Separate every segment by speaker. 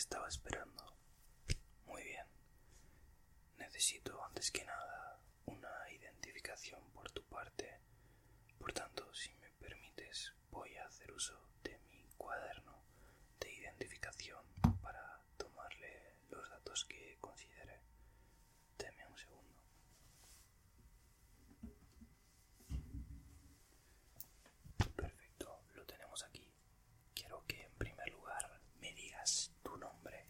Speaker 1: estaba esperando. Muy bien. Necesito antes que nada una identificación por tu parte. Por tanto, si me permites, voy a hacer uso de mi cuaderno de identificación para tomarle los datos que considere. Deme un segundo. Perfecto, lo tenemos aquí. Quiero que en primer lugar me digas tu nombre.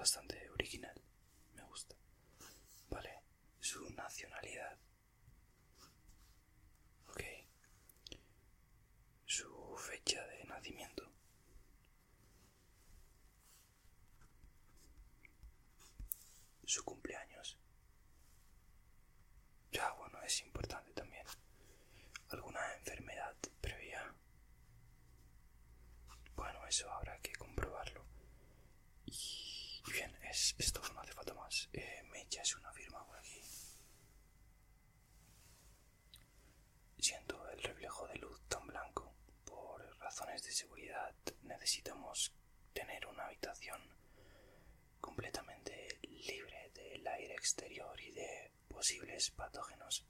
Speaker 1: Bastante original, me gusta. Vale, su nacionalidad. Ok. Su fecha de nacimiento. Su cumpleaños. Ya, bueno, es importante también. ¿Alguna enfermedad previa? Bueno, eso habrá que comprobarlo. Y bien, es, es todo, no hace falta más. Eh, me echas una firma por aquí. Siento el reflejo de luz tan blanco. Por razones de seguridad necesitamos tener una habitación completamente libre del aire exterior y de posibles patógenos.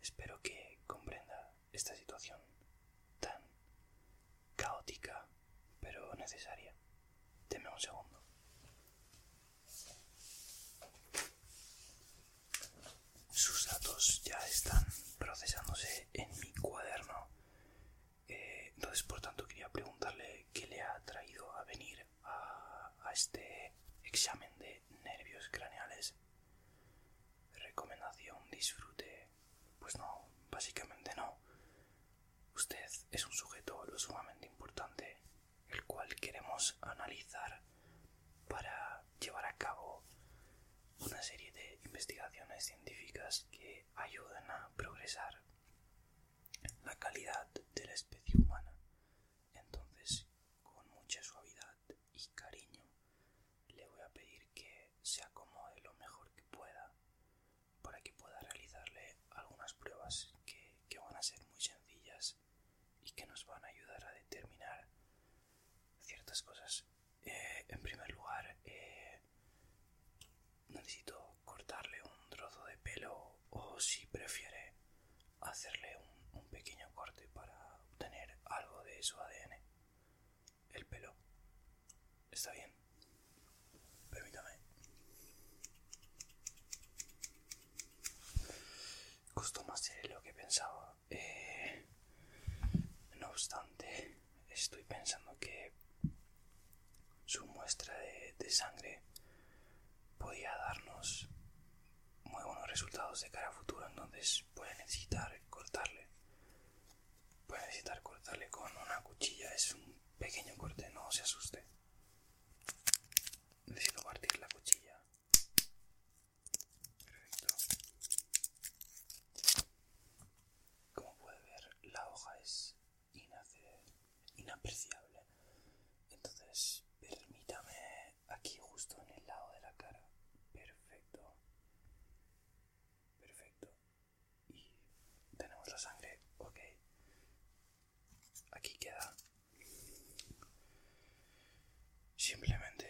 Speaker 1: Espero que comprenda esta situación tan caótica pero necesaria. Deme un segundo. Sus datos ya están procesándose en mi cuaderno. Eh, entonces, por tanto, quería preguntarle qué le ha traído a venir a, a este examen de nervios craneales. Recomendación, disfrute. Pues no, básicamente no. Usted es un sujeto lo sumamente importante, el analizar para llevar a cabo una serie de investigaciones científicas que ayuden a progresar la calidad de la especie humana. Entonces, con mucha suavidad y cariño, le voy a pedir que se acomode lo mejor que pueda para que pueda realizarle algunas pruebas que, que van a ser muy sencillas y que nos van a ayudar a determinar ciertas cosas. Eh, en primer lugar, eh, necesito cortarle un trozo de pelo o si prefiere hacerle un, un pequeño corte para obtener algo de su ADN. El pelo. ¿Está bien? Permítame. Costó más de lo que pensaba. Eh, no obstante, estoy pensando que su muestra de, de sangre podía darnos muy buenos resultados de cara a futuro, entonces puede necesitar cortarle. Puede necesitar cortarle con una cuchilla, es un pequeño corte, no se asuste. Necesito partir la cuchilla. Perfecto. Como puede ver, la hoja es inace- inapreciable. Entonces, permítame aquí justo en el lado de la cara. Perfecto. Perfecto. Y tenemos la sangre. Ok. Aquí queda. Simplemente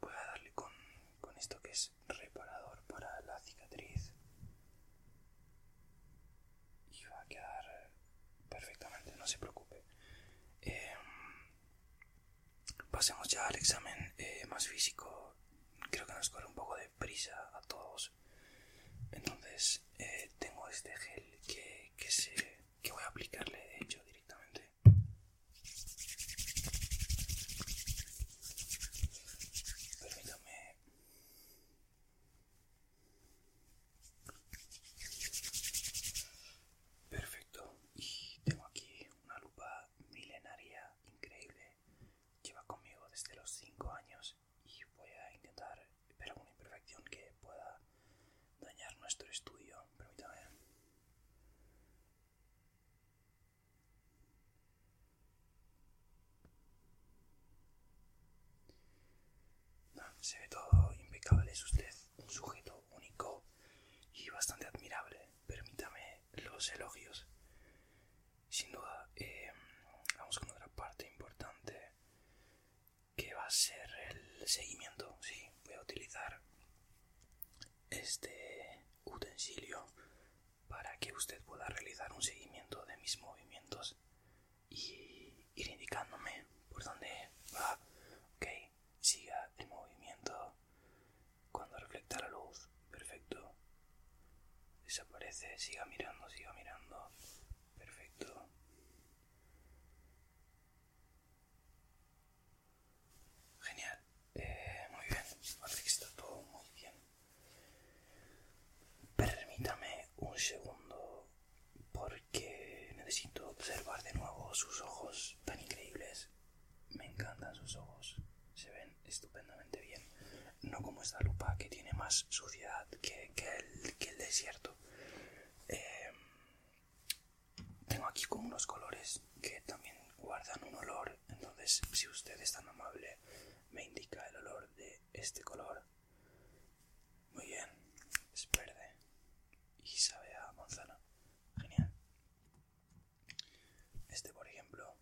Speaker 1: voy a darle con, con esto que es reparador para la cicatriz. Y va a quedar perfectamente, no se preocupe. Em, pasemos ya al examen eh, más físico. Creo que nos corre un poco de prisa a todos. Entonces, eh, tengo este gel Se ve todo impecable, es usted un sujeto único y bastante admirable. Permítame los elogios. Sin duda, eh, vamos con otra parte importante que va a ser el seguimiento. Sí, voy a utilizar este utensilio para que usted pueda realizar un seguimiento de mis movimientos y ir indicándome por dónde va A Siga mirando, siga mirando. Perfecto. Genial. Eh, muy bien. Que está todo muy bien. Permítame un segundo porque necesito observar de nuevo sus ojos tan increíbles. Me encantan sus ojos. Se ven estupendamente bien. No como esta lupa que tiene más suciedad que, el, desierto. Aquí como unos colores que también guardan un olor. Entonces, si usted es tan amable, me indica el olor de este color. Muy bien, es verde y sabe a manzana. Genial. Este, por ejemplo,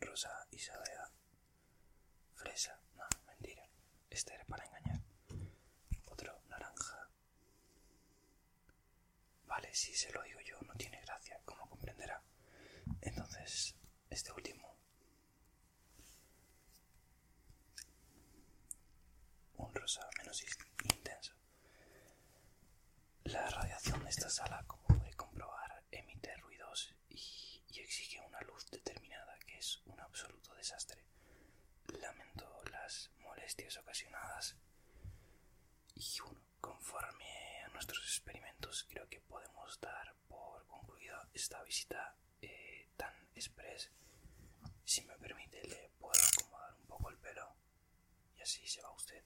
Speaker 1: rosa y sabe a fresa. No, mentira. Este era para engañar. Si se lo digo yo, no tiene gracia, como comprenderá. Entonces, este último. Un rosa menos intenso. La radiación de esta sala, como puede comprobar, emite ruidos y, y exige una luz determinada, que es un absoluto desastre. Lamento las molestias ocasionadas. Y bueno, conforme a nuestros experimentos, creo que podemos esta visita eh, tan express. Si me permite, le puedo acomodar un poco el pelo y así se va usted